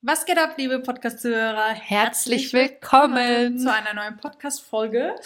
Was geht ab, liebe Podcast-Zuhörer? Herzlich willkommen zu einer neuen Podcast-Folge.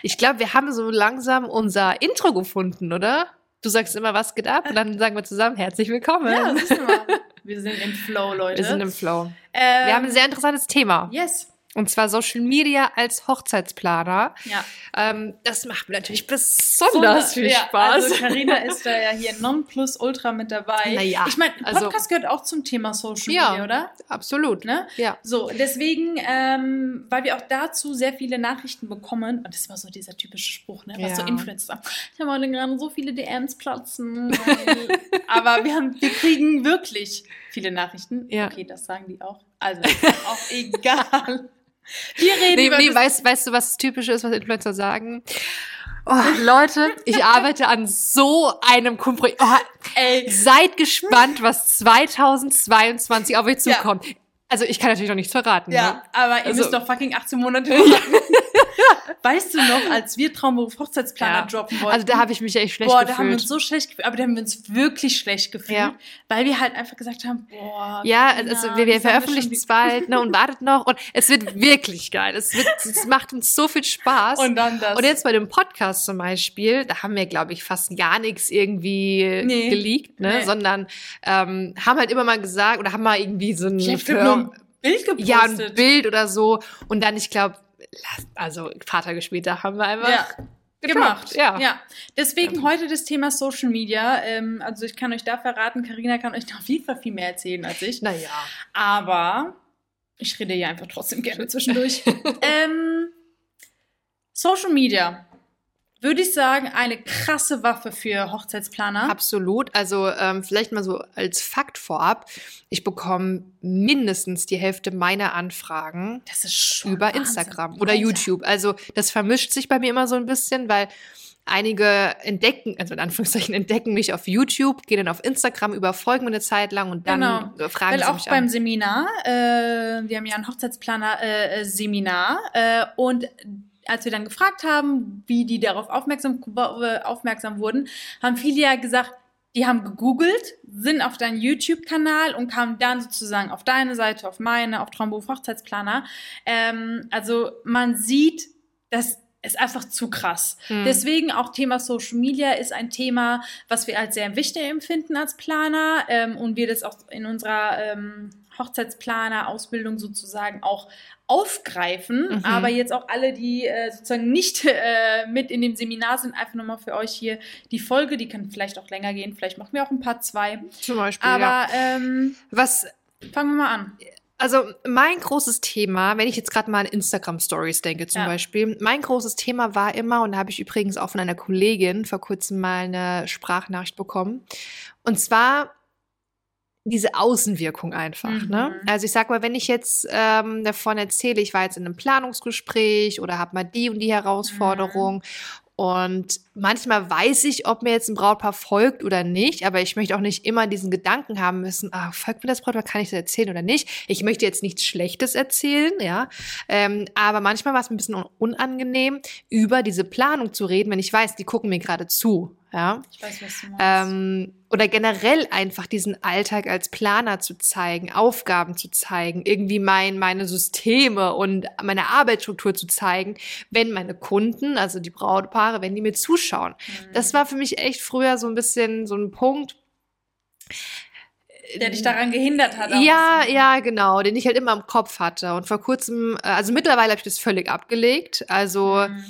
Ich glaube, wir haben so langsam unser Intro gefunden, oder? Du sagst immer, was geht ab? Und dann sagen wir zusammen, herzlich willkommen. Ja, siehst du mal. Wir sind im Flow, Leute. Wir sind im Flow. Ähm, Wir haben ein sehr interessantes Thema. Yes. Und zwar Social Media als Hochzeitsplaner. Ja. Ähm, das macht mir natürlich besonders viel ja, Spaß. Also Carina ist da ja hier Nonplusultra mit dabei. Naja, ich meine, also- Podcast gehört auch zum Thema Social Ja. Media, oder? Absolut. Ne? Ja. So, deswegen, ähm, weil wir auch dazu sehr viele Nachrichten bekommen, und das war so dieser typische Spruch, ne, was Ja. so Influencer ich habe heute gerade so viele DMs platzen. Aber wir, haben, wir kriegen wirklich viele Nachrichten. Ja. Okay, das sagen die auch. Also, auch egal. Wir reden Nee, über nee, weißt, weißt du, was typisch ist, was Influencer sagen? Oh, Leute, ich arbeite an so einem Kompromiss. Oh, Ey, seid gespannt, was 2022 auf euch Ja. zukommt. Also ich kann natürlich noch nichts verraten. Ja, Ne? aber ihr Also- müsst doch fucking 18 Monate warten. weißt du noch, als wir Traumberuf Hochzeitsplaner Ja. droppen wollten? Also da habe ich mich echt schlecht boah, gefühlt. da haben wir uns so schlecht gefühlt, aber da haben wir uns wirklich schlecht gefühlt, Ja. weil wir halt einfach gesagt haben, boah, ja, Carina, also wir, wir veröffentlichen es bald ne, und wartet noch und es wird wirklich geil. Es, wird, es macht uns so viel Spaß. Und dann das. Und jetzt bei dem Podcast zum Beispiel, da haben wir, glaube ich, fast gar nichts irgendwie Nee. geleakt, ne? Nee. sondern ähm, haben halt immer mal gesagt oder haben mal irgendwie so ein, ich hab nur ein Bild gepostet. ja, ein Bild oder so und dann, ich glaube, also Tage später haben wir einfach Ja, gemacht. Ja. ja. Deswegen heute das Thema Social Media. Ähm, also ich kann euch da verraten, Karina kann euch noch auf jeden Fall viel mehr erzählen als ich. Naja. Aber ich rede ja einfach trotzdem gerne zwischendurch. ähm, Social Media. Würde ich sagen, eine krasse Waffe für Hochzeitsplaner. Absolut. Also ähm, vielleicht mal so als Fakt vorab. Ich bekomme mindestens die Hälfte meiner Anfragen Das ist schon über Wahnsinn. Instagram oder Alter. YouTube. Also das vermischt sich bei mir immer so ein bisschen, weil einige entdecken, also in Anführungszeichen entdecken mich auf YouTube, gehen dann auf Instagram, überfolgen mir eine Zeit lang und dann Genau. äh, fragen Weil sie auch mich beim an. Seminar, äh, wir haben ja ein Hochzeitsplaner-Seminar äh, und als wir dann gefragt haben, wie die darauf aufmerksam, äh, aufmerksam wurden, haben viele ja gesagt, die haben gegoogelt, sind auf deinen YouTube-Kanal und kamen dann sozusagen auf deine Seite, auf meine, auf Traumberuf Hochzeitsplaner. Ähm, also man sieht, das ist einfach zu krass. Hm. Deswegen auch Thema Social Media ist ein Thema, was wir als sehr wichtig empfinden als Planer ähm, und wir das auch in unserer ähm, Hochzeitsplaner-Ausbildung sozusagen auch aufgreifen. Mhm. Aber jetzt auch alle, die äh, sozusagen nicht äh, mit in dem Seminar sind, einfach nochmal für euch hier die Folge, die kann vielleicht auch länger gehen, vielleicht machen wir auch ein Part zwei. Zum Beispiel, ja. Aber ähm, Was fangen wir mal an. Also mein großes Thema, wenn ich jetzt gerade mal an Instagram Stories denke zum Ja. Beispiel, mein großes Thema war immer, und da habe ich übrigens auch von einer Kollegin vor kurzem mal eine Sprachnachricht bekommen, und zwar diese Außenwirkung einfach. Mhm. Ne? Also ich sag mal, wenn ich jetzt ähm, davon erzähle, ich war jetzt in einem Planungsgespräch oder habe mal die und die Herausforderung und manchmal weiß ich, ob mir jetzt ein Brautpaar folgt oder nicht, aber ich möchte auch nicht immer diesen Gedanken haben müssen, ah, folgt mir das Brautpaar, kann ich das erzählen oder nicht? Ich möchte jetzt nichts Schlechtes erzählen, ja. Ähm, aber manchmal war es mir ein bisschen un- unangenehm, über diese Planung zu reden, wenn ich weiß, die gucken mir gerade zu, ja. Ich weiß, was du meinst. Ähm, oder generell einfach diesen Alltag als Planer zu zeigen, Aufgaben zu zeigen, irgendwie mein, meine Systeme und meine Arbeitsstruktur zu zeigen, wenn meine Kunden, also die Brautpaare, wenn die mir zuschauen. Mhm. Das war für mich echt früher so ein bisschen so ein Punkt. der dich daran gehindert hat. Ja, ja, genau, den ich halt immer im Kopf hatte. Und vor kurzem, äh, also mittlerweile habe ich das völlig abgelegt. Also Mhm.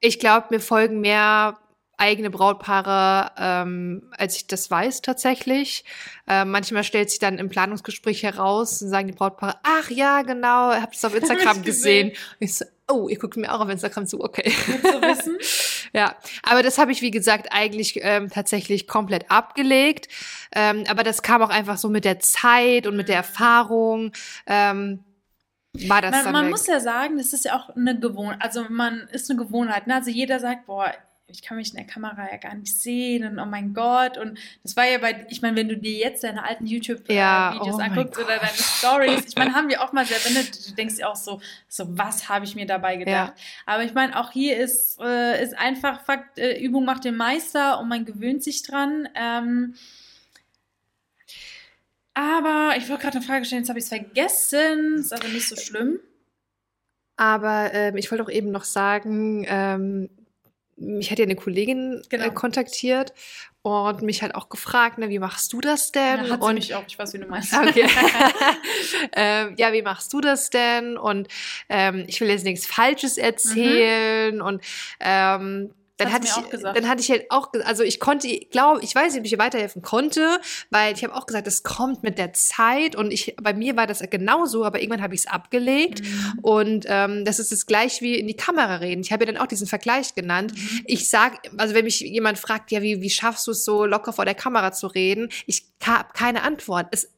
ich glaube, mir folgen mehr eigene Brautpaare, ähm, als ich das weiß tatsächlich. Äh, manchmal stellt sich dann im Planungsgespräch heraus und sagen die Brautpaare, ach ja, genau, ihr habt es auf Instagram gesehen. gesehen. Und ich so, oh, ihr guckt mir auch auf Instagram zu, okay. Zu wissen. Ja, aber das habe ich, wie gesagt, eigentlich ähm, tatsächlich komplett abgelegt. Ähm, aber das kam auch einfach so mit der Zeit und mit der Erfahrung. Ähm, war das man, dann man weg. muss ja sagen, das ist ja auch eine Gewohnheit. Also man ist eine Gewohnheit. Ne? Also jeder sagt, boah, ich kann mich in der Kamera ja gar nicht sehen und oh mein Gott. Und das war ja bei, ich meine, wenn du dir jetzt deine alten YouTube-Videos Ja, oh anguckst oder deine Stories, ich meine, haben wir auch mal sehr, wenn du, denkst dir auch so, so was habe ich mir dabei gedacht. Aber ich meine, auch hier ist, äh, ist einfach Fakt, äh, Übung macht den Meister und man gewöhnt sich dran. Ähm, Aber ich wollte gerade eine Frage stellen, jetzt habe ich es vergessen. Ist aber nicht so schlimm. Aber ähm, ich wollte auch eben noch sagen, ähm, mich hat ja eine Kollegin Genau. äh, kontaktiert und mich halt auch gefragt, ne, wie machst du das denn? Ja, und mich auch, ich weiß, wie du meinst. Okay. ähm, ja, wie machst du das denn? Und ähm, ich will jetzt nichts Falsches erzählen. Und ähm, dann Hat hatte ich, mir auch gesagt. dann hatte ich halt auch, also ich konnte, ich glaube, ich weiß nicht, ob ich ihr weiterhelfen konnte, weil ich habe auch gesagt, es kommt mit der Zeit und ich, bei mir war das genauso, aber irgendwann habe ich es abgelegt Mhm. und ähm, das ist es gleich wie in die Kamera reden. Ich habe ja dann auch diesen Vergleich genannt. Mhm. Ich sag, also wenn mich jemand fragt, ja, wie, wie schaffst du es so locker vor der Kamera zu reden? Ich habe keine Antwort. Es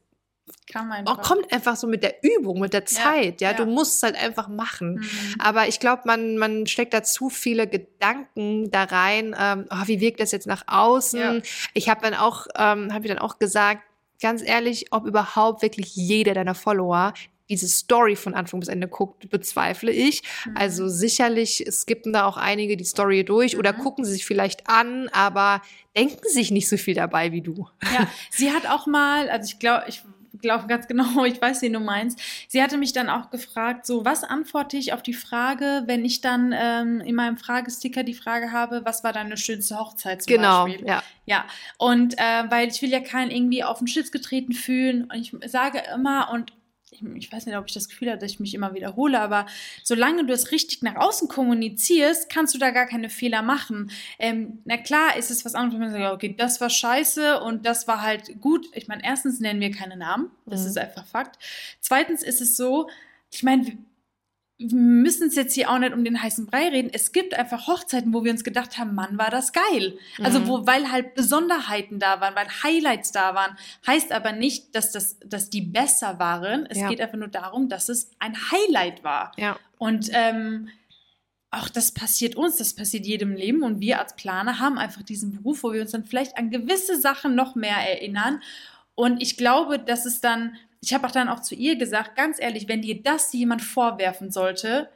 Oh, einfach. kommt einfach so mit der Übung, mit der Zeit, ja. ja. Du musst es halt einfach machen. Mhm. Aber ich glaube, man, man steckt da zu viele Gedanken da rein. Ähm, oh, wie wirkt das jetzt nach außen? Ja. Ich habe dann auch, ähm, habe ich dann auch gesagt, ganz ehrlich, ob überhaupt wirklich jeder deiner Follower diese Story von Anfang bis Ende guckt, bezweifle ich. Mhm. Also sicherlich skippen da auch einige die Story durch oder Mhm. gucken sie sich vielleicht an, aber denken sich nicht so viel dabei wie du. Ja, sie hat auch mal, also ich glaube, ich glaube ganz genau, ich weiß, wen du meinst. Sie hatte mich dann auch gefragt, so, was antworte ich auf die Frage, wenn ich dann ähm, in meinem Fragesticker die Frage habe, was war deine schönste Hochzeit zum Genau, Beispiel? ja. Ja, und äh, weil ich will ja keinen irgendwie auf den Schlips getreten fühlen. Und ich sage immer, und ich, weiß nicht, ob ich das Gefühl habe, dass ich mich immer wiederhole, aber solange du es richtig nach außen kommunizierst, kannst du da gar keine Fehler machen. Ähm, na klar ist es was anderes, wenn man sagt, okay, das war scheiße und das war halt gut. Ich meine, erstens nennen wir keine Namen, das Mhm. ist einfach Fakt. Zweitens ist es so, ich meine, müssen es jetzt hier auch nicht um den heißen Brei reden. Es gibt einfach Hochzeiten, wo wir uns gedacht haben, Mann, war das geil. Also Mhm. wo, weil halt Besonderheiten da waren, weil Highlights da waren. Heißt aber nicht, dass, das, dass die besser waren. Es Ja. geht einfach nur darum, dass es ein Highlight war. Ja. Und ähm, auch das passiert uns, das passiert jedem Leben. Und wir als Planer haben einfach diesen Beruf, wo wir uns dann vielleicht an gewisse Sachen noch mehr erinnern. Und ich glaube, dass es dann, ich habe auch dann auch zu ihr gesagt, ganz ehrlich, wenn dir das jemand vorwerfen sollte,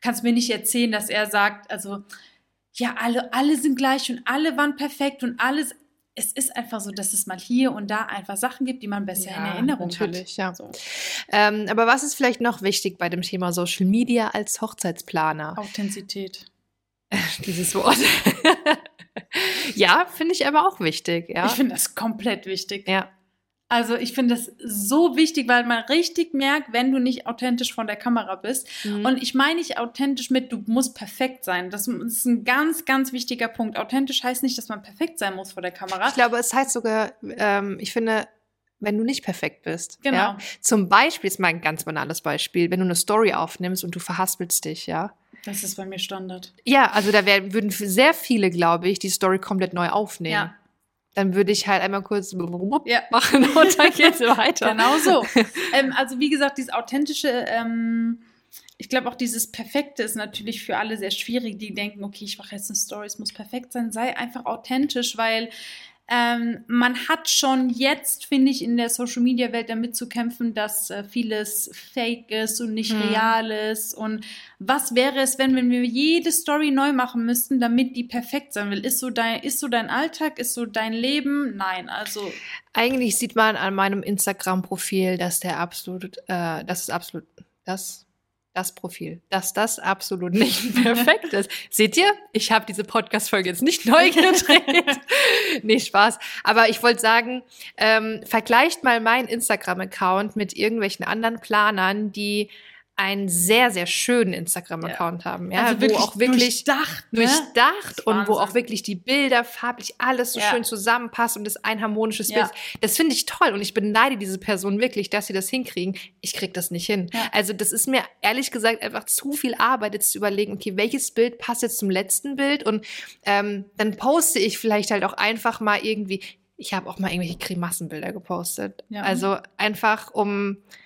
kannst du mir nicht erzählen, dass er sagt, also ja, alle, alle sind gleich und alle waren perfekt und alles. Es ist einfach so, dass es mal hier und da einfach Sachen gibt, die man besser in Ja, Erinnerung natürlich, hat. ja. So. Ähm, aber was ist vielleicht noch wichtig bei dem Thema Social Media als Hochzeitsplaner? Authentizität. Dieses Wort. ja, finde ich aber auch wichtig, ja. Ich finde das komplett wichtig. ja. Also ich finde das so wichtig, weil man richtig merkt, wenn du nicht authentisch von der Kamera bist. Mhm. Und ich meine nicht authentisch mit, du musst perfekt sein. Das ist ein ganz, ganz wichtiger Punkt. Authentisch heißt nicht, dass man perfekt sein muss vor der Kamera. ich glaube, es heißt sogar, ähm, ich finde, wenn du nicht perfekt bist. Genau. Ja? Zum Beispiel ist mal ein ganz banales Beispiel, wenn du eine Story aufnimmst und du verhaspelst dich, ja. Das ist bei mir Standard. Ja, also da wär, würden sehr viele, glaube ich, die Story komplett neu aufnehmen. Ja. Dann würde ich halt einmal kurz Ja. machen und dann geht's weiter. Genau so. ähm, also wie gesagt, dieses authentische, ähm, ich glaube auch dieses Perfekte ist natürlich für alle sehr schwierig, die denken, okay, ich mache jetzt eine Story, es muss perfekt sein. Sei einfach authentisch, weil ähm, man hat schon jetzt, finde ich, in der Social Media Welt damit zu kämpfen, dass äh, vieles fake ist und nicht Mhm. real ist. Und was wäre es, wenn, wenn wir jede Story neu machen müssten, damit die perfekt sein will? Ist so dein, ist so dein Alltag, ist so dein Leben? Nein, also Eigentlich sieht man an meinem Instagram-Profil, dass der absolut, äh, das ist absolut, das, das Profil, dass das absolut nicht perfekt ist. Seht ihr? Ich habe diese Podcast-Folge jetzt nicht neu gedreht. nee, Spaß. Aber ich wollte sagen, ähm, vergleicht mal meinen Instagram-Account mit irgendwelchen anderen Planern, die einen sehr, sehr schönen Instagram-Account haben. Ja, also wo auch wirklich durchdacht, ne? durchdacht und wo auch wirklich die Bilder farblich alles so Ja. schön zusammenpasst und es ein harmonisches Ja. Bild. Das finde ich toll und ich beneide diese Person wirklich, dass sie das hinkriegen. Ich krieg das nicht hin. Ja. Also das ist mir ehrlich gesagt einfach zu viel Arbeit, jetzt zu überlegen, okay, welches Bild passt jetzt zum letzten Bild und ähm, dann poste ich vielleicht halt auch einfach mal irgendwie. Ich habe auch mal irgendwelche Grimassenbilder gepostet. Ja. Also einfach um Das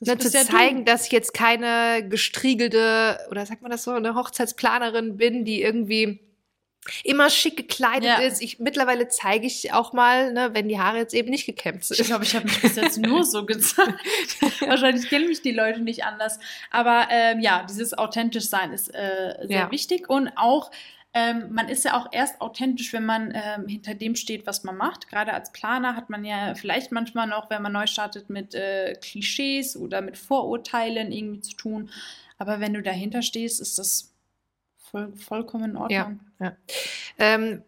ne, zu ja du. zeigen, dass ich jetzt keine gestriegelte oder sagt man das so, eine Hochzeitsplanerin bin, die irgendwie immer schick gekleidet Ja. ist. Ich, mittlerweile zeige ich auch mal, ne, wenn die Haare jetzt eben nicht gekämmt sind. Ich glaube, ich habe mich bis jetzt nur so gezeigt. Wahrscheinlich kennen mich die Leute nicht anders. Aber ähm, ja, dieses authentisch sein ist äh, sehr Ja. wichtig und auch ähm, man ist ja auch erst authentisch, wenn man ähm, hinter dem steht, was man macht. Gerade als Planer hat man ja vielleicht manchmal noch, wenn man neu startet, mit äh, Klischees oder mit Vorurteilen irgendwie zu tun. Aber wenn du dahinter stehst, ist das voll, vollkommen in Ordnung. Ja, ja. Ähm,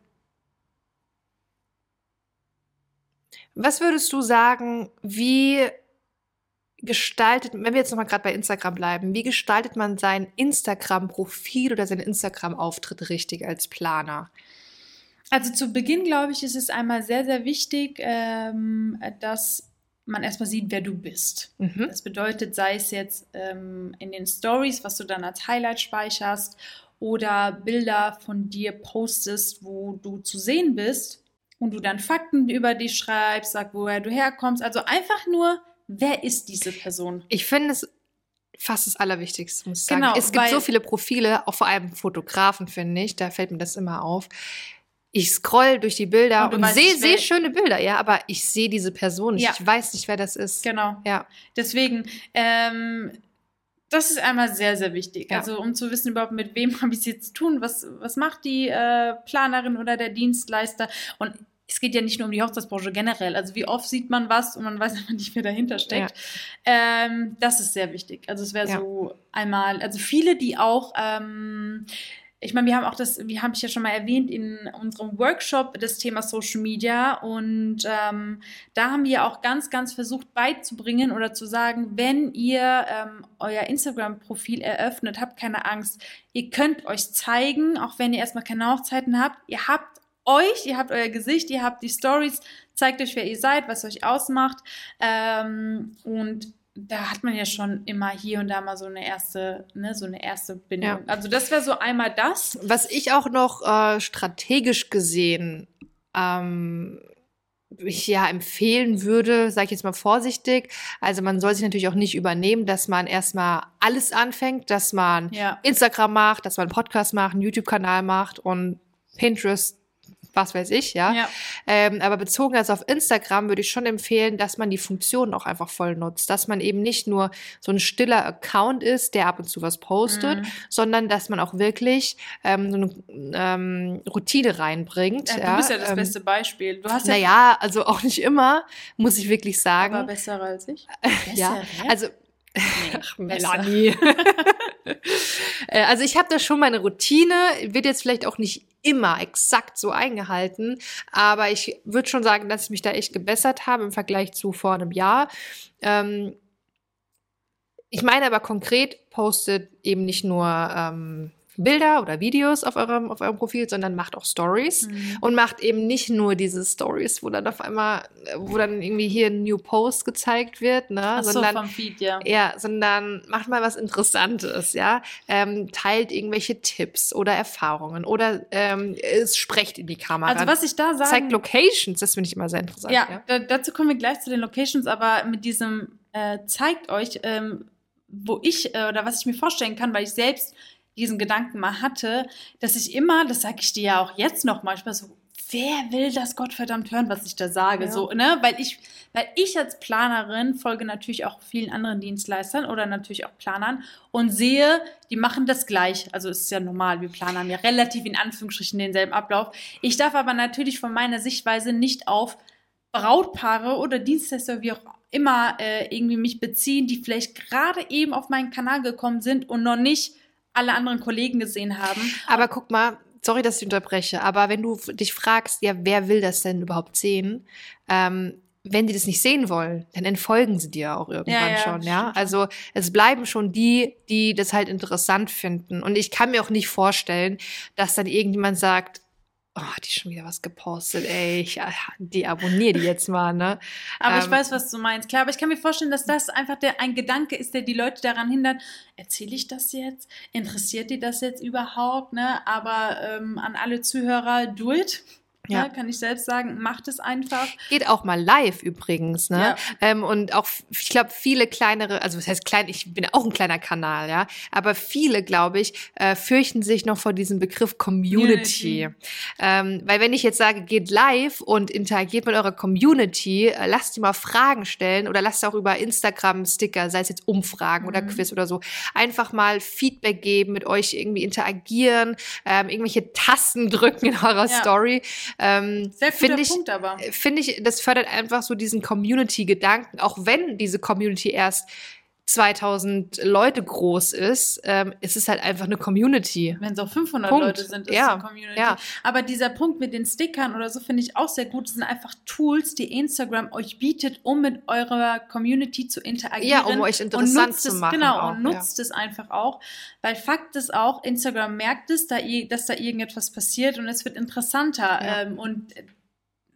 was würdest du sagen, wie gestaltet, wenn wir jetzt nochmal gerade bei Instagram bleiben, wie gestaltet man sein Instagram-Profil oder seinen Instagram-Auftritt richtig als Planer? Also zu Beginn, glaube ich, ist es einmal sehr, sehr wichtig, ähm, dass man erstmal sieht, wer du bist. Mhm. Das bedeutet, sei es jetzt ähm, in den Stories, was du dann als Highlight speicherst, oder Bilder von dir postest, wo du zu sehen bist und du dann Fakten über dich schreibst, sag, woher du herkommst. Also einfach nur wer ist diese Person? Ich finde es fast das Allerwichtigste, muss ich sagen. Genau, es gibt so viele Profile, auch vor allem Fotografen, finde ich, da fällt mir das immer auf. Ich scroll durch die Bilder und, und sehe seh schöne Bilder, ja, aber ich sehe diese Person nicht. Ja. Ich weiß nicht, wer das ist. Genau. Ja. Deswegen, ähm, das ist einmal sehr, sehr wichtig. Ja. Also um zu wissen überhaupt, mit wem habe ich es jetzt zu tun, was, was macht die äh, Planerin oder der Dienstleister. Und es geht ja nicht nur um die Hochzeitsbranche generell. Also wie oft sieht man was und man weiß einfach nicht, wer dahinter steckt. Ja. Ähm, das ist sehr wichtig. Also es wäre ja. so einmal, also viele, die auch, ähm, ich meine, wir haben auch das, wie habe ich ja schon mal erwähnt, in unserem Workshop das Thema Social Media und ähm, da haben wir auch ganz, ganz versucht beizubringen oder zu sagen, wenn ihr ähm, euer Instagram-Profil eröffnet, habt keine Angst. Ihr könnt euch zeigen, auch wenn ihr erstmal keine Hochzeiten habt. Ihr habt euch, ihr habt euer Gesicht, ihr habt die Stories, zeigt euch, wer ihr seid, was euch ausmacht. Ähm, und da hat man ja schon immer hier und da mal so eine erste, ne, so eine erste Bindung. Ja. Also das wäre so einmal das. Was ich auch noch äh, strategisch gesehen ähm, ich ja empfehlen würde, sage ich jetzt mal vorsichtig. Also man soll sich natürlich auch nicht übernehmen, dass man erstmal alles anfängt, dass man ja. Instagram macht, dass man einen Podcast macht, einen YouTube-Kanal macht und Pinterest was weiß ich, ja. ja. Ähm, aber bezogen also auf Instagram würde ich schon empfehlen, dass man die Funktionen auch einfach voll nutzt, dass man eben nicht nur so ein stiller Account ist, der ab und zu was postet, mhm. sondern dass man auch wirklich ähm, so eine ähm, Routine reinbringt. Ja, du bist ja das ähm, beste Beispiel. Du hast ja naja, also auch nicht immer, muss ich wirklich sagen. Aber besser als ich. ja, also Nee, Ach, Melanie. Äh, also ich habe da schon meine Routine, wird jetzt vielleicht auch nicht immer exakt so eingehalten, aber ich würde schon sagen, dass ich mich da echt gebessert habe im Vergleich zu vor einem Jahr. Ähm, ich meine aber konkret, postet eben nicht nur ähm, Bilder oder Videos auf eurem, auf eurem Profil, sondern macht auch Stories mhm. und macht eben nicht nur diese Stories, wo dann auf einmal, wo dann irgendwie hier ein New Post gezeigt wird, ne, Ach sondern, so, vom Feed, ja. ja, sondern macht mal was Interessantes, ja, ähm, teilt irgendwelche Tipps oder Erfahrungen oder ähm, es sprecht in die Kamera. Also was ich da sage, zeigt Locations, das finde ich immer sehr interessant. Ja, ja. Da, dazu kommen wir gleich zu den Locations, aber mit diesem äh, zeigt euch, ähm, wo ich äh, oder was ich mir vorstellen kann, weil ich selbst diesen Gedanken mal hatte, dass ich immer, das sage ich dir ja auch jetzt noch manchmal so, wer will das Gottverdammt hören, was ich da sage? Ja. So, ne? Weil ich, weil ich als Planerin folge natürlich auch vielen anderen Dienstleistern oder natürlich auch Planern und sehe, die machen das gleich. Also es ist ja normal, wir Planern ja relativ in Anführungsstrichen denselben Ablauf. Ich darf aber natürlich von meiner Sichtweise nicht auf Brautpaare oder Dienstleister, wie auch immer, äh, irgendwie mich beziehen, die vielleicht gerade eben auf meinen Kanal gekommen sind und noch nicht alle anderen Kollegen gesehen haben. Aber guck mal, sorry, dass ich unterbreche, aber wenn du dich fragst, ja, wer will das denn überhaupt sehen? Ähm, wenn die das nicht sehen wollen, dann entfolgen sie dir auch irgendwann ja, ja, schon, ja. Also es bleiben schon die, die das halt interessant finden. Und ich kann mir auch nicht vorstellen, dass dann irgendjemand sagt, oh, hat die schon wieder was gepostet, ey, ich deabonniere die jetzt mal, ne? Aber ähm, ich weiß, was du meinst. Klar, aber ich kann mir vorstellen, dass das einfach der, ein Gedanke ist, der die Leute daran hindert, erzähle ich das jetzt? Interessiert die das jetzt überhaupt, ne? Aber ähm, an alle Zuhörer, do it. Ja. Ne, kann ich selbst sagen, macht es einfach. Geht auch mal live übrigens, ne? Ja. Ähm, und auch, ich glaube, viele kleinere, also was heißt klein, ich bin auch ein kleiner Kanal, ja, aber viele, glaube ich, äh, fürchten sich noch vor diesem Begriff Community. Community. Ähm, weil wenn ich jetzt sage, geht live und interagiert mit eurer Community, äh, lasst die mal Fragen stellen oder lasst auch über Instagram Sticker, sei es jetzt Umfragen mhm. oder Quiz oder so, einfach mal Feedback geben, mit euch irgendwie interagieren, ähm, irgendwelche Tasten drücken in eurer ja. Story. Ähm, Sehr guter ich, Punkt aber. Finde ich, das fördert einfach so diesen Community-Gedanken, auch wenn diese Community erst 2000 Leute groß ist, ähm, ist es halt einfach eine Community. Wenn es auch 500 Punkt. Leute sind, ist ja. es eine Community. Ja. Aber dieser Punkt mit den Stickern oder so finde ich auch sehr gut. Das sind einfach Tools, die Instagram euch bietet, um mit eurer Community zu interagieren. Ja, um euch interessant zu machen. Es, genau, auch, und nutzt ja. es einfach auch. Weil Fakt ist auch, Instagram merkt es, da, dass da irgendetwas passiert und es wird interessanter. Ähm, und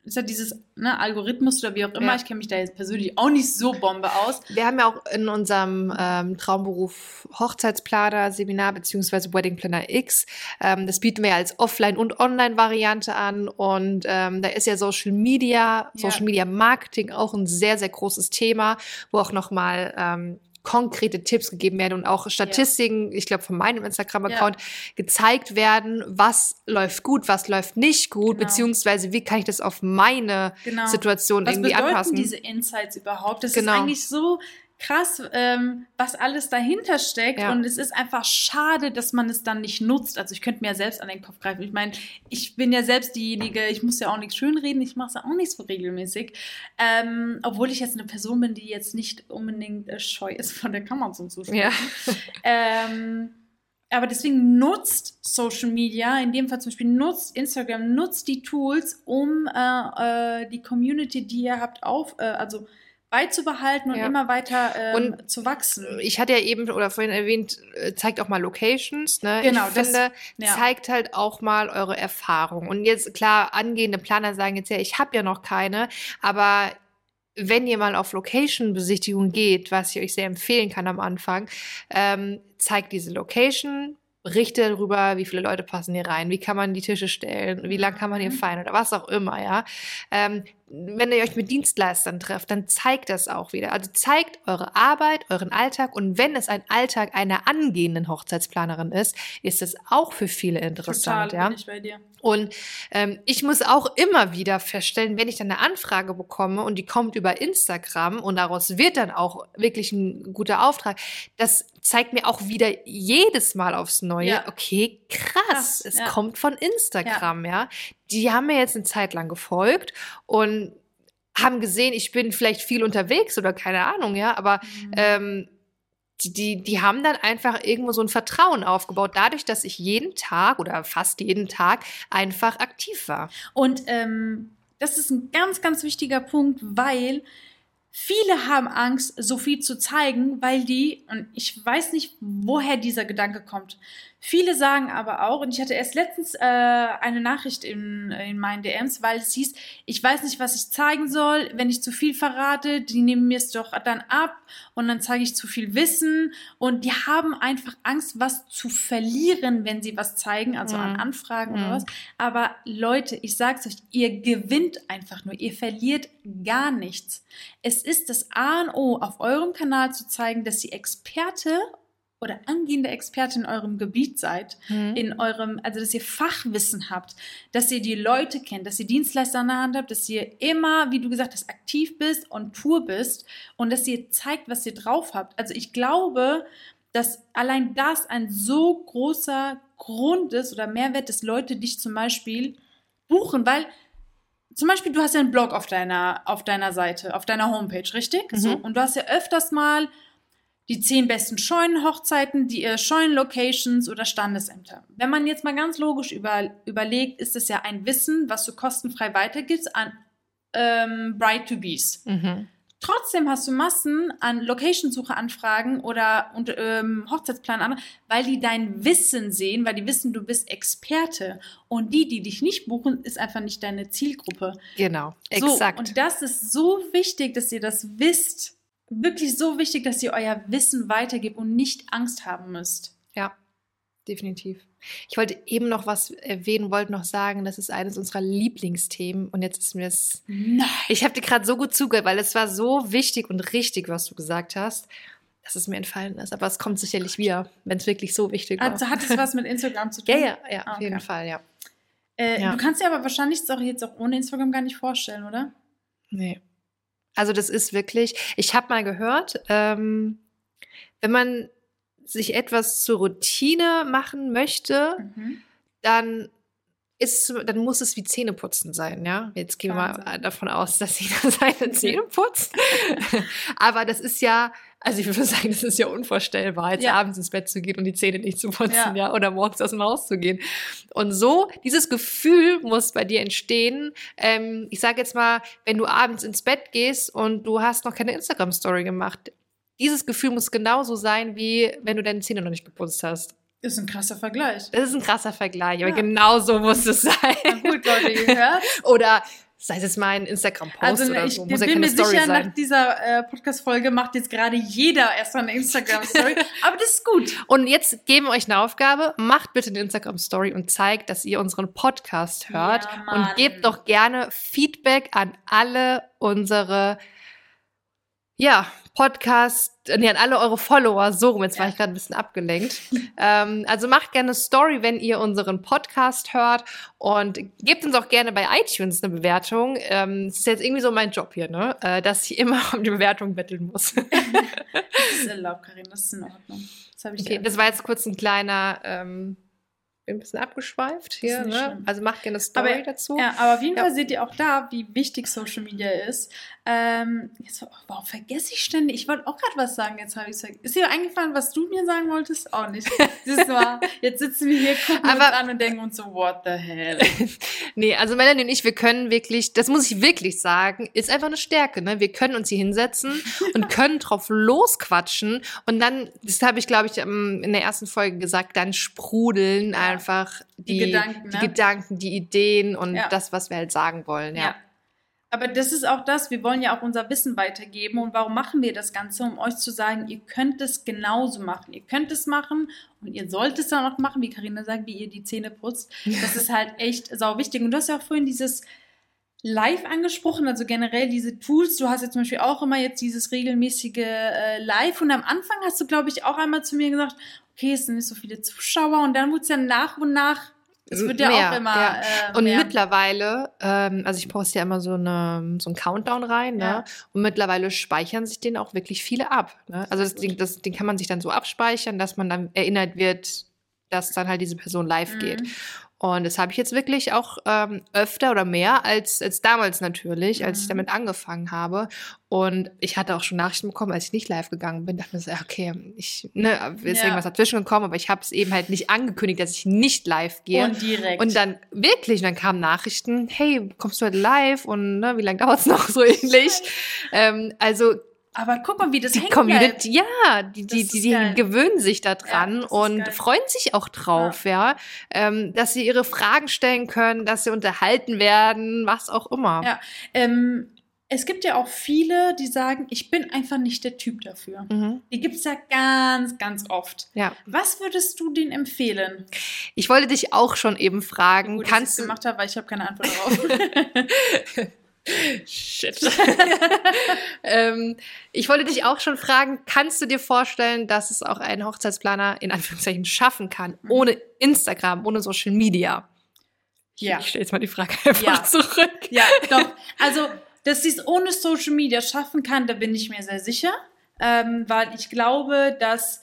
ist ja dieses ne, Algorithmus oder wie auch immer. Ja. Ich kenne mich da jetzt persönlich auch nicht so Bombe aus. Wir haben ja auch in unserem ähm, Traumberuf Hochzeitsplaner Seminar beziehungsweise Wedding Planner X. Ähm, das bieten wir als Offline- und Online-Variante an. Und ähm, da ist ja Social Media, Social ja. Media Marketing auch ein sehr, sehr großes Thema, wo auch nochmal ähm, konkrete Tipps gegeben werden und auch Statistiken, ja. ich glaube von meinem Instagram-Account, ja. gezeigt werden, was läuft gut, was läuft nicht gut, genau. beziehungsweise wie kann ich das auf meine genau. Situation was irgendwie anpassen. Was bedeuten diese Insights überhaupt? Das genau. ist eigentlich so krass, ähm, was alles dahinter steckt. Ja. Und es ist einfach schade, dass man es dann nicht nutzt. Also ich könnte mir ja selbst an den Kopf greifen. Ich meine, ich bin ja selbst diejenige, ich muss ja auch nichts schönreden, ich mache es ja auch nicht so regelmäßig. Ähm, obwohl ich jetzt eine Person bin, die jetzt nicht unbedingt äh, scheu ist, von der Kamera zum Zuschauen. Ja. ähm, aber deswegen nutzt Social Media, in dem Fall zum Beispiel nutzt Instagram, nutzt die Tools, um äh, äh, die Community, die ihr habt, auf, äh, also beizubehalten und ja. immer weiter ähm, und zu wachsen. Ich hatte ja eben oder vorhin erwähnt, äh, zeigt auch mal Locations. Ne? Genau, ich finde, das, ja. zeigt halt auch mal eure Erfahrung. Und jetzt klar, angehende Planer sagen jetzt ja, ich habe ja noch keine, aber wenn ihr mal auf Location-Besichtigung geht, was ich euch sehr empfehlen kann am Anfang, ähm, zeigt diese Location, berichte darüber, wie viele Leute passen hier rein, wie kann man die Tische stellen, wie lang kann man hier mhm. feiern oder was auch immer, ja. Ähm, wenn ihr euch mit Dienstleistern trefft, dann zeigt das auch wieder. Also zeigt eure Arbeit, euren Alltag und wenn es ein Alltag einer angehenden Hochzeitsplanerin ist, ist es auch für viele interessant. Total, ja? bin ich bei dir. Und ähm, ich muss auch immer wieder feststellen, wenn ich dann eine Anfrage bekomme und die kommt über Instagram und daraus wird dann auch wirklich ein guter Auftrag, das zeigt mir auch wieder jedes Mal aufs Neue, ja. okay, krass, krass es ja. kommt von Instagram, ja. ja die haben mir jetzt eine Zeit lang gefolgt und haben gesehen, ich bin vielleicht viel unterwegs oder keine Ahnung, ja, aber mhm. ähm, die, die, haben dann einfach irgendwo so ein Vertrauen aufgebaut, dadurch, dass ich jeden Tag oder fast jeden Tag einfach aktiv war. Und ähm, das ist ein ganz, ganz wichtiger Punkt, weil Viele haben Angst, so viel zu zeigen, weil die, und ich weiß nicht, woher dieser Gedanke kommt. Viele sagen aber auch, und ich hatte erst letztens äh, eine Nachricht in, in meinen DMs, weil es hieß, ich weiß nicht, was ich zeigen soll, wenn ich zu viel verrate, die nehmen mir es doch dann ab und dann zeige ich zu viel Wissen und die haben einfach Angst, was zu verlieren, wenn sie was zeigen, also mhm. an Anfragen mhm. oder was. Aber Leute, ich sag's euch, ihr gewinnt einfach nur, ihr verliert gar nichts. Es ist das A und O, auf eurem Kanal zu zeigen, dass ihr Experte oder angehende Expertin in eurem Gebiet seid, mhm. in eurem, also dass ihr Fachwissen habt, dass ihr die Leute kennt, dass ihr Dienstleister an der Hand habt, dass ihr immer, wie du gesagt hast, aktiv bist und Tour bist und dass ihr zeigt, was ihr drauf habt. Also ich glaube, dass allein das ein so großer Grund ist oder Mehrwert, dass Leute dich zum Beispiel buchen, weil zum Beispiel du hast ja einen Blog auf deiner, auf deiner Seite, auf deiner Homepage, richtig? Mhm. So, und du hast ja öfters mal die zehn besten Scheunenhochzeiten, die äh, Scheunenlocations oder Standesämter. Wenn man jetzt mal ganz logisch über, überlegt, ist es ja ein Wissen, was du kostenfrei weitergibst an ähm, Bride-to-Bees. Mhm. Trotzdem hast du Massen an Locationsuche-Anfragen oder und, ähm, Hochzeitsplan weil die dein Wissen sehen, weil die wissen, du bist Experte. Und die, die dich nicht buchen, ist einfach nicht deine Zielgruppe. Genau, exakt. So, und das ist so wichtig, dass ihr das wisst wirklich so wichtig, dass ihr euer Wissen weitergebt und nicht Angst haben müsst. Ja. definitiv. Ich wollte eben noch was erwähnen, wollte noch sagen, das ist eines unserer Lieblingsthemen und jetzt ist mir das. Nein. Ich habe dir gerade so gut zugehört, weil es war so wichtig und richtig, was du gesagt hast, dass es mir entfallen ist. Aber es kommt sicherlich wieder, wenn es wirklich so wichtig war. Also hat es was mit Instagram zu tun? ja, ja, ja, Ah, auf jeden. Fall, ja. Äh, Ja. Du kannst dir aber wahrscheinlich auch jetzt auch ohne Instagram gar nicht vorstellen, oder? Nee. Also das ist wirklich, ich habe mal gehört, ähm, wenn man sich etwas zur Routine machen möchte, Mhm. dann ist, dann muss es wie Zähneputzen sein, ja. Jetzt gehen wir mal davon aus, dass jeder seine Zähne putzt. Aber das ist ja, also ich würde sagen, das ist ja unvorstellbar, jetzt Ja. abends ins Bett zu gehen und die Zähne nicht zu putzen, ja. Ja. oder morgens aus dem Haus zu gehen. Und so, dieses Gefühl muss bei dir entstehen. Ähm, ich sage jetzt mal, wenn du abends ins Bett gehst und du hast noch keine Instagram-Story gemacht, dieses Gefühl muss genauso sein, wie wenn du deine Zähne noch nicht geputzt hast. Ist ein krasser Vergleich. Das ist ein krasser Vergleich, aber Ja. genau so muss es Na sein. gut, Leute, ihr hört. Oder sei es mal ein Instagram-Post Also oder ich so. bin Muss ja mir keine Story sicher, nach sein. dieser äh, Podcast-Folge macht jetzt gerade jeder erstmal eine Instagram-Story. aber das ist gut. Und jetzt geben wir euch eine Aufgabe. Macht bitte eine Instagram-Story und zeigt, dass ihr unseren Podcast hört. Ja, und gebt doch gerne Feedback an alle unsere ja, Podcast, nee, an alle eure Follower. So rum, jetzt war ich gerade ein bisschen abgelenkt. ähm, also macht gerne Story, wenn ihr unseren Podcast hört und gebt uns auch gerne bei iTunes eine Bewertung. Ähm, Es ist jetzt irgendwie so mein Job hier, ne? Äh, dass ich immer um die Bewertung betteln muss. Das ist erlaubt, Karin, das ist in Ordnung. Das Okay, das war jetzt kurz ein kleiner, ähm, bin ein bisschen abgeschweift hier, ne? schlimm. Also macht gerne eine Story Aber- dazu. Ja, aber auf jeden Ja. Fall seht ihr auch da, wie wichtig Social Media ist. Ähm, jetzt, warum vergesse ich ständig? Ich wollte auch gerade was sagen, jetzt habe ich es. Ist dir eingefallen, was du mir sagen wolltest? Auch nicht. Du mal, jetzt sitzen wir hier, gucken Aber- uns an und denken uns so, what the hell? Nee, also Melanie und ich, wir können wirklich, das muss ich wirklich sagen, ist einfach eine Stärke, ne? Wir können uns hier hinsetzen und können drauf losquatschen und dann, das habe ich glaube ich ähm, in der ersten Folge gesagt, dann sprudeln Ja. einfach die, Die Gedanken, die ne? Gedanken, die Ideen und Ja. das, was wir halt sagen wollen, ja. Ja. Aber das ist auch das, wir wollen ja auch unser Wissen weitergeben. Und warum machen wir das Ganze? Um euch zu sagen, ihr könnt es genauso machen. Ihr könnt es machen und ihr sollt es dann auch machen, wie Karina sagt, wie ihr die Zähne putzt. Das ist halt echt sau wichtig. Und du hast ja auch vorhin dieses Live angesprochen, also generell diese Tools. Du hast ja zum Beispiel auch immer jetzt dieses regelmäßige äh, Live. Und am Anfang hast du, glaube ich, auch einmal zu mir gesagt, okay, es sind nicht so viele Zuschauer. Und dann wurde es ja nach und nach, es wird ja Mehr, auch immer ja. äh, Und mehr. mittlerweile, ähm, also ich poste ja immer so, eine, so einen Countdown rein, ne? Ja. Und mittlerweile speichern sich den auch wirklich viele ab. Ne? Also das. Ding, das, den kann man sich dann so abspeichern, dass man dann erinnert wird, dass dann halt diese Person live Mhm. geht. Und das habe ich jetzt wirklich auch ähm, öfter oder mehr als, als damals natürlich, als ich Mhm. damit angefangen habe. Und ich hatte auch schon Nachrichten bekommen, als ich nicht live gegangen bin. Dachte mir so, okay, ich, ne, ist Ja. irgendwas dazwischen gekommen, aber ich habe es eben halt nicht angekündigt, dass ich nicht live gehe. Und direkt. Und dann wirklich, dann kamen Nachrichten, hey, kommst du heute live und ne, wie lange dauert's noch so ähnlich? ähm, also Aber guck mal, wie das die Community, ja, die, die, die, die gewöhnen sich da dran Ja, und freuen sich auch drauf, ja, ähm, dass sie ihre Fragen stellen können, dass sie unterhalten werden, was auch immer. Ja. Ähm, es gibt ja auch viele, die sagen, ich bin einfach nicht der Typ dafür. Mhm. Die gibt es ja ganz, ganz oft. ja. Was würdest du denen empfehlen? Ich wollte dich auch schon eben fragen, Gut, kannst dass du ich gemacht habe, weil ich habe keine Antwort darauf. Shit. ähm, ich wollte dich auch schon fragen, kannst du dir vorstellen, dass es auch ein Hochzeitsplaner in Anführungszeichen schaffen kann, Mhm. ohne Instagram, ohne Social Media? ja. Ich stelle jetzt mal die Frage einfach Ja. zurück. Ja, doch. Also, dass sie es ohne Social Media schaffen kann, da bin ich mir sehr sicher. Ähm, weil ich glaube, dass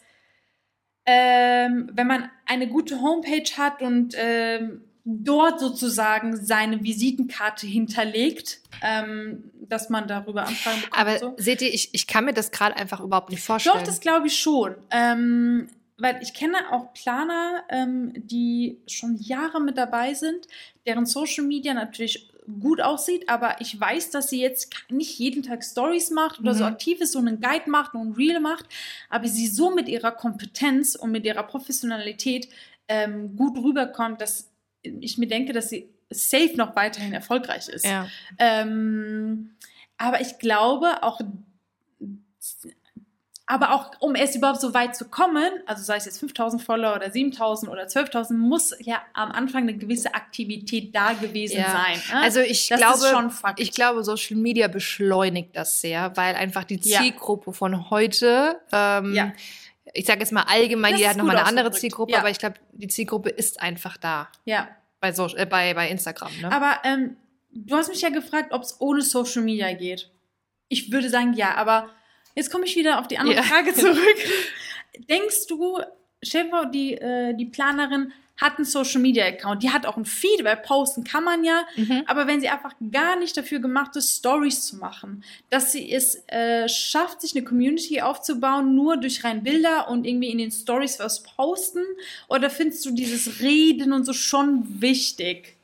ähm, wenn man eine gute Homepage hat und ähm, dort sozusagen seine Visitenkarte hinterlegt, ähm, dass man darüber Anfragen bekommt. Aber und so. seht ihr, ich, ich kann mir das gerade einfach überhaupt nicht vorstellen. Doch, das glaube ich schon. Ähm, weil ich kenne auch Planer, ähm, die schon Jahre mit dabei sind, deren Social Media natürlich gut aussieht, aber ich weiß, dass sie jetzt nicht jeden Tag Stories macht oder so Mhm. aktiv ist, so einen Guide macht und ein Reel macht, aber sie so mit ihrer Kompetenz und mit ihrer Professionalität ähm, gut rüberkommt, dass ich mir denke, dass sie safe noch weiterhin erfolgreich ist. ja. Ähm, aber ich glaube auch Aber auch, um erst überhaupt so weit zu kommen, also sei es jetzt 5000 Follower oder 7000 oder 12.000, muss ja am Anfang eine gewisse Aktivität da gewesen Ja. sein. Ne? Also ich Das glaube, ich glaube, Social Media beschleunigt das sehr, weil einfach die Ja. Zielgruppe von heute, ähm, Ja. Ich sage jetzt mal allgemein, Das die ist hat nochmal eine andere. Zielgruppe, Ja. aber ich glaube, die Zielgruppe ist einfach da ja. bei, so, äh, bei, bei Instagram. Ne? Aber ähm, du hast mich ja gefragt, ob es ohne Social Media geht. Ich würde sagen, ja, aber jetzt komme ich wieder auf die andere Ja. Frage zurück. Denkst du, vor, die, äh, die Planerin hat einen Social Media Account, die hat auch ein Feed, weil posten kann man ja, Mhm. aber wenn sie einfach gar nicht dafür gemacht ist, Stories zu machen, dass sie es äh, schafft, sich eine Community aufzubauen, nur durch rein Bilder und irgendwie in den Stories was posten, oder findest du dieses Reden und so schon wichtig?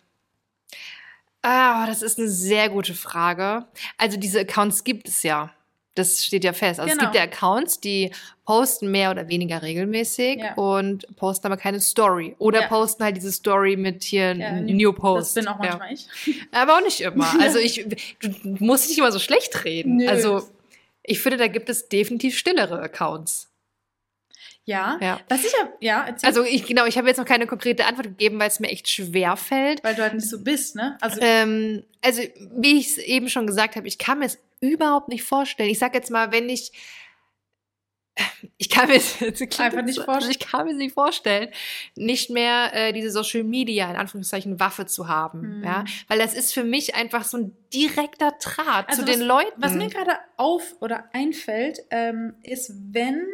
Ah, das ist eine sehr gute Frage. Also diese Accounts gibt es ja. Das steht ja fest. Also Genau. es gibt ja Accounts, die posten mehr oder weniger regelmäßig Ja. und posten aber keine Story. Oder Ja. posten halt diese Story mit hier Ja, New- Post. Das bin auch manchmal ich. Aber auch nicht immer. Also ich, du musst nicht immer so schlecht reden. Nö. Also ich finde, da gibt es definitiv stillere Accounts. Ja. Ja. Was ich hab, ja, erzähl. Also ich, genau, ich habe jetzt noch keine konkrete Antwort gegeben, weil es mir echt schwer fällt. weil du halt nicht so bist, ne? Also, Ähm, also, wie ich es eben schon gesagt habe, ich kann mir es überhaupt nicht vorstellen. Ich sag jetzt mal, wenn ich. Ich kann mir es Einfach nicht vorstellen. Ich kann mir es nicht vorstellen, nicht mehr äh, diese Social Media in Anführungszeichen Waffe zu haben, Mhm. ja, weil das ist für mich einfach so ein direkter Draht Also zu den was- Leuten. was mir gerade auf oder einfällt, ähm, ist, wenn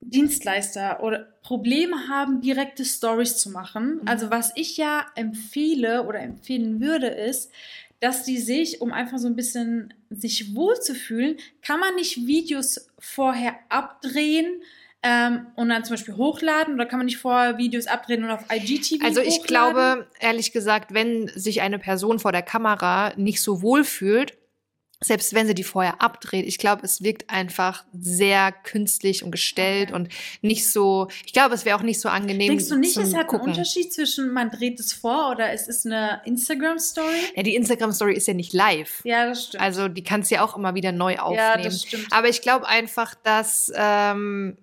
Dienstleister oder Probleme haben, direkte Stories zu machen. Mhm. Also was ich ja empfehle oder empfehlen würde, ist, dass die sich, um einfach so ein bisschen sich wohlzufühlen, kann man nicht Videos vorher abdrehen ähm, und dann zum Beispiel hochladen oder kann man nicht vorher Videos abdrehen und auf IGTV Also ich hochladen? glaube, ehrlich gesagt, wenn sich eine Person vor der Kamera nicht so wohl fühlt, selbst wenn sie die vorher abdreht, ich glaube, es wirkt einfach sehr künstlich und gestellt Okay. und nicht so, ich glaube, es wäre auch nicht so angenehm Denkst du nicht, es hat Gucken. einen Unterschied zwischen man dreht es vor oder es ist eine Instagram-Story? Ja, die Instagram-Story ist ja nicht live. Ja, das stimmt. Also die kannst du ja auch immer wieder neu aufnehmen. ja, das stimmt. Aber ich glaube einfach, dass, ähm,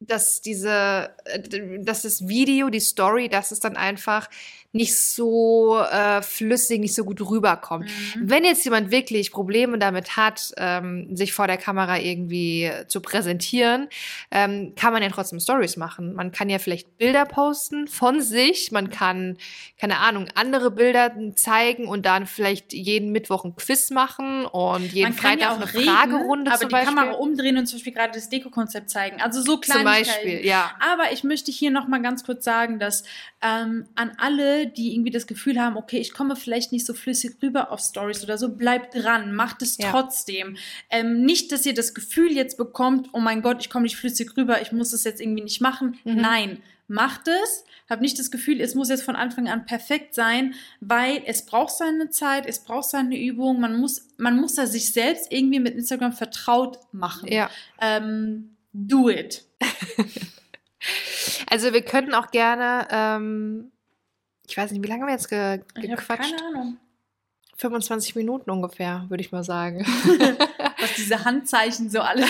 dass diese, äh, dass das Video, die Story, dass es dann einfach nicht so äh, flüssig, nicht so gut rüberkommt. Mhm. Wenn jetzt jemand wirklich Probleme damit hat, ähm, sich vor der Kamera irgendwie zu präsentieren, ähm, kann man ja trotzdem Stories machen. Man kann ja vielleicht Bilder posten von sich, man kann, keine Ahnung, andere Bilder zeigen und dann vielleicht jeden Mittwoch ein Quiz machen und jeden Freitag ja auch eine reden, Fragerunde aber zum die Beispiel. Kamera umdrehen und zum Beispiel gerade das Deko-Konzept zeigen. Also so zum Kleinigkeiten. Beispiel, ja. Aber ich möchte hier noch mal ganz kurz sagen, dass ähm, an alle, die irgendwie das Gefühl haben, okay, ich komme vielleicht nicht so flüssig rüber auf Stories oder so, bleibt dran, macht es Ja. trotzdem. Ähm, nicht, dass ihr das Gefühl jetzt bekommt, oh mein Gott, ich komme nicht flüssig rüber, ich muss es jetzt irgendwie nicht machen. Mhm. Nein, macht es. Hab nicht das Gefühl, es muss jetzt von Anfang an perfekt sein, weil es braucht seine Zeit, es braucht seine Übung. Man muss, man muss da sich selbst irgendwie mit Instagram vertraut machen. Ja. Ähm, do it. Also wir könnten auch gerne, ähm, ich weiß nicht, wie lange haben wir jetzt ge Ich gequatscht? keine Ahnung. 25 Minuten ungefähr, würde ich mal sagen. was diese Handzeichen so können.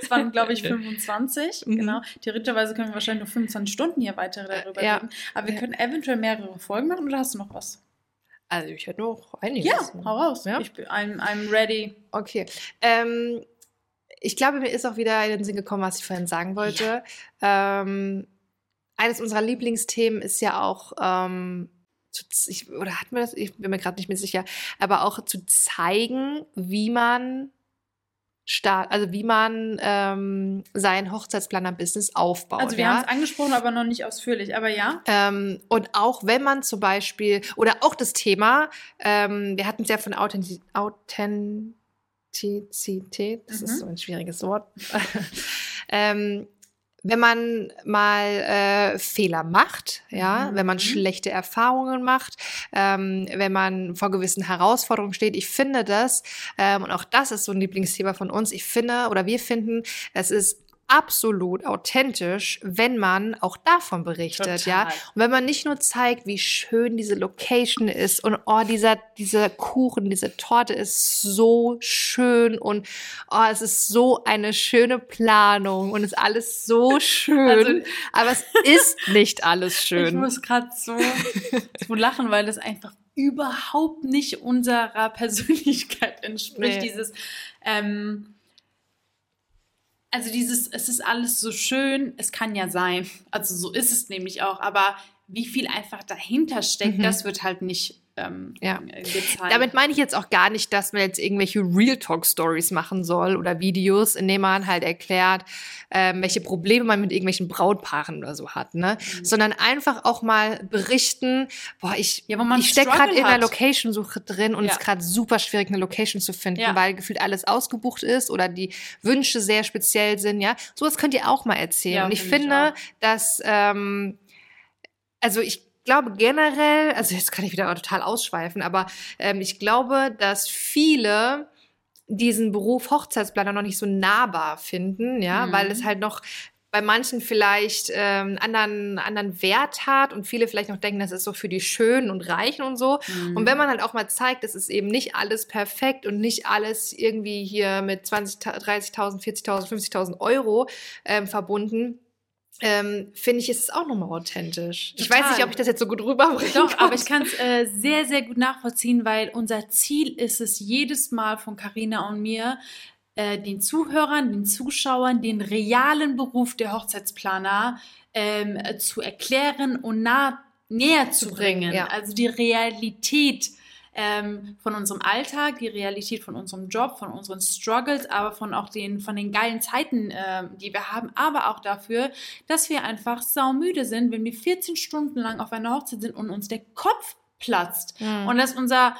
Es waren, glaube ich, 25. Mhm. Genau. Theoretischerweise können wir wahrscheinlich noch 25 Stunden hier weiter darüber Ja. reden. Aber wir Ja. können eventuell mehrere Folgen machen oder hast du noch was? Also ich hätte noch einiges. Ja, hau raus. Ja? Ich bin, I'm, I'm ready. Okay. Ähm, ich glaube, mir ist auch wieder in den Sinn gekommen, was ich vorhin sagen wollte. Ähm, eines unserer Lieblingsthemen ist ja auch, ähm, zu, ich, oder hatten wir das? Ich bin mir gerade nicht mehr sicher, aber auch zu zeigen, wie man start, also wie man ähm, sein Hochzeitsplaner-Business aufbaut. Also wir ja? haben es angesprochen, aber noch nicht ausführlich. Aber ja. Ähm, und auch wenn man zum Beispiel, oder auch das Thema, ähm, wir hatten es ja von Authentiz Authentizität, das Mhm. ist so ein schwieriges Wort. ähm, wenn man mal äh, Fehler macht, ja, Mhm. wenn man Mhm. schlechte Erfahrungen macht, ähm, wenn man vor gewissen Herausforderungen steht, ich finde das, ähm, und auch das ist so ein Lieblingsthema von uns, ich finde oder wir finden, es ist absolut authentisch, wenn man auch davon berichtet, Total. ja. Und wenn man nicht nur zeigt, wie schön diese Location ist und oh, dieser, dieser Kuchen, diese Torte ist so schön und oh, es ist so eine schöne Planung und es ist alles so schön. Also- aber es ist nicht alles Ich schön. muss gerade so, so lachen, weil das einfach überhaupt nicht unserer Persönlichkeit entspricht. Nee. Dieses, ähm, also dieses, es ist alles so schön, es kann ja sein. Also so ist es nämlich auch, aber wie viel einfach dahinter steckt, Mhm. das wird halt nicht ähm, Ja. äh, gezeigt. Damit meine ich jetzt auch gar nicht, dass man jetzt irgendwelche Real Talk Stories machen soll oder Videos, in denen man halt erklärt, ähm, welche Probleme man mit irgendwelchen Brautpaaren oder so hat, ne? Sondern einfach auch mal berichten, boah, ich, Ja, ich stecke gerade in einer hat. Location-Suche drin und es Ja. ist gerade super schwierig, eine Location zu finden, Ja. weil gefühlt alles ausgebucht ist oder die Wünsche sehr speziell sind, ja. Sowas könnt ihr auch mal erzählen. Und ich finde ich dass, ähm, also ich glaube generell, also jetzt kann ich wieder total ausschweifen, aber ähm, ich glaube, dass viele diesen Beruf Hochzeitsplaner noch nicht so nahbar finden, ja, Mhm. weil es halt noch bei manchen vielleicht ähm, anderen, anderen Wert hat und viele vielleicht noch denken, das ist so für die Schönen und Reichen und so. Mhm. Und wenn man halt auch mal zeigt, es ist eben nicht alles perfekt und nicht alles irgendwie hier mit 20, 30.000, 40.000, 50.000 Euro ähm, verbunden, ähm, finde ich, ist es auch nochmal authentisch. Ich Total. weiß nicht, ob ich das jetzt so gut rüberbringe. Doch, aber ich kann es äh, sehr, sehr gut nachvollziehen, weil unser Ziel ist es jedes Mal von Carina und mir, äh, den Zuhörern, den Zuschauern, den realen Beruf der Hochzeitsplaner ähm, äh, zu erklären und nah, näher zu, bringen. ja. Also die Realität ähm, von unserem Alltag, die Realität von unserem Job, von unseren Struggles, aber von auch den, von den geilen Zeiten, ähm, die wir haben, aber auch dafür, dass wir einfach saumüde sind, wenn wir 14 Stunden lang auf einer Hochzeit sind und uns der Kopf platzt. Mhm. Und dass unser,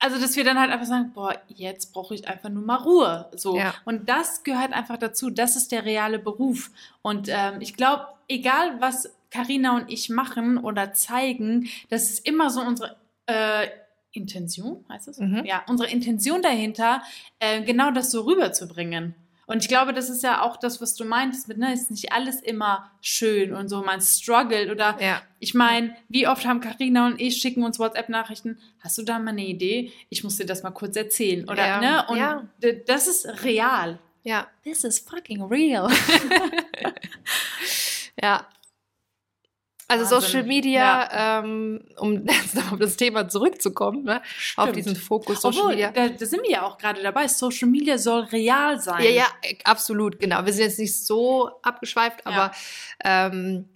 also dass wir dann halt einfach sagen, boah, jetzt brauche ich einfach nur mal Ruhe. So. Ja. Und das gehört einfach dazu. Das ist der reale Beruf. Und ähm, ich glaube, egal was Karina und ich machen oder zeigen, das ist immer so unsere äh, Intention, heißt es? Mhm. Ja, unsere Intention dahinter, äh, genau das so rüberzubringen. Und ich glaube, das ist ja auch das, was du meintest mit, ne, ist nicht alles immer schön und so, man struggelt oder ja. ich meine, wie oft haben Karina und ich schicken uns WhatsApp-Nachrichten, hast du da mal eine Idee? Ich muss dir das mal kurz erzählen. Oder, Ja, ne? Und ja. das ist real. Ja. This is fucking real. Ja. Also Wahnsinn. Social Media, ähm, um jetzt noch auf das Thema zurückzukommen, ne? auf diesen Fokus Social Obwohl, Media. da, da sind wir ja auch gerade dabei. Social Media soll real sein. Ja, ja, absolut, genau. Wir sind jetzt nicht so abgeschweift, aber ähm,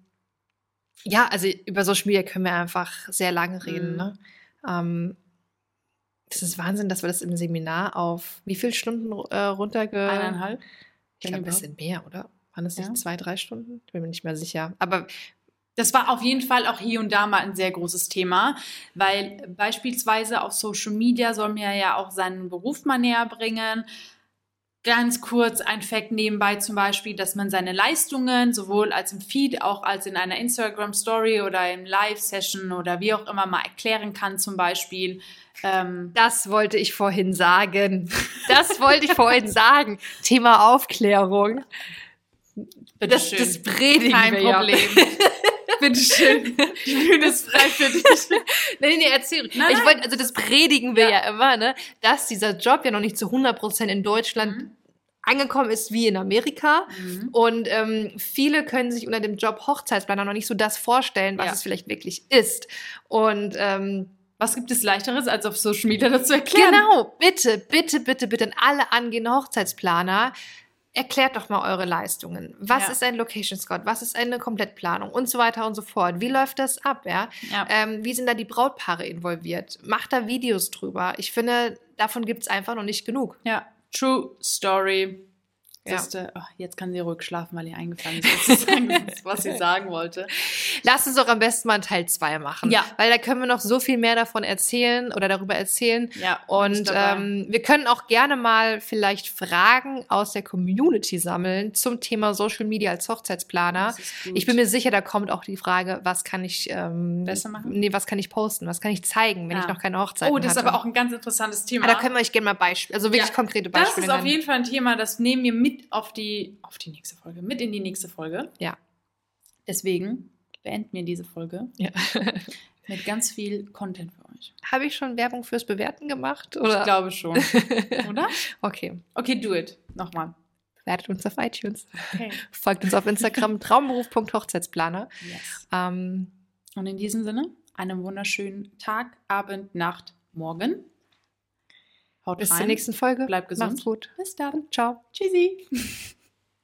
ja, also über Social Media können wir einfach sehr lange reden. Mhm. Ne? Ähm, das ist Wahnsinn, dass wir das im Seminar auf wie viele Stunden äh, runterge... Eineinhalb. Ich glaube, ein Wenn bisschen mehr, oder? Waren das nicht Ja. zwei, drei Stunden? Ich bin mir nicht mehr sicher. Aber Das war auf jeden Fall auch hier und da mal ein sehr großes Thema, weil beispielsweise auf Social Media soll mir ja auch seinen Beruf mal näher bringen. Ganz kurz ein Fact nebenbei zum Beispiel, dass man seine Leistungen sowohl als im Feed, auch als in einer Instagram-Story oder im Live-Session oder wie auch immer mal erklären kann zum Beispiel. Ähm, Das wollte ich vorhin sagen. Das wollte ich vorhin sagen. Thema Aufklärung. Das, bitteschön. das predigen Kein wir ja. Problem. Bitteschön. Die Bühne ist frei für dich. Nee, nee, erzähl. Nein, ich nein. wollte, also das predigen wir ja. Ja. immer, ne, dass dieser Job ja noch nicht zu 100% in Deutschland Mhm. angekommen ist wie in Amerika. Mhm. Und ähm, viele können sich unter dem Job Hochzeitsplaner noch nicht so das vorstellen, was Ja. es vielleicht wirklich ist. Und ähm, Was gibt es leichteres, als auf Social Media das zu erklären? Genau, bitte, bitte, bitte, bitte an alle angehenden Hochzeitsplaner. Erklärt doch mal eure Leistungen. Was Ja. ist ein Location Scout? Was ist eine Komplettplanung? Und so weiter und so fort. Wie läuft das ab? Ja? Ja. Ähm, wie sind da die Brautpaare involviert? Macht da Videos drüber. Ich finde, davon gibt es einfach noch nicht genug. Ja, True Story. Ja. Oh, jetzt kann sie ruhig schlafen, weil ihr eingefallen ist, was sie sagen, wollte. Lass uns doch am besten mal einen Teil 2 machen. Ja. Weil da können wir noch so viel mehr davon erzählen oder darüber erzählen. Ja, Und ähm, wir können auch gerne mal vielleicht Fragen aus der Community sammeln zum Thema Social Media als Hochzeitsplaner. Das ist. Ich bin mir sicher, da kommt auch die Frage, was kann ich ähm, Besser machen? Nee, was kann ich posten? Was kann ich zeigen, wenn Ah. ich noch keine Hochzeit Oh, das ist hatte? aber auch ein ganz interessantes Thema. Ah, da können wir euch gerne mal Beispiele, also wirklich Ja, konkrete das Beispiele ist auf nennen. jeden Fall ein Thema, das nehmen wir mit mit auf die, auf die nächste Folge, mit in die nächste Folge. Ja. Deswegen beenden wir diese Folge Ja. mit ganz viel Content für euch. Habe ich schon Werbung fürs Bewerten gemacht? Oder? Ich glaube schon. Oder? okay. Okay, do it. Nochmal. Bewertet uns auf iTunes. Okay. Folgt uns auf Instagram traumberuf.hochzeitsplaner. Yes. Ähm, Und in diesem Sinne, einen wunderschönen Tag, Abend, Nacht, Morgen. Haut bis rein. zur nächsten Folge. Bleibt gesund. Macht's gut. Bis dann. Ciao. Tschüssi.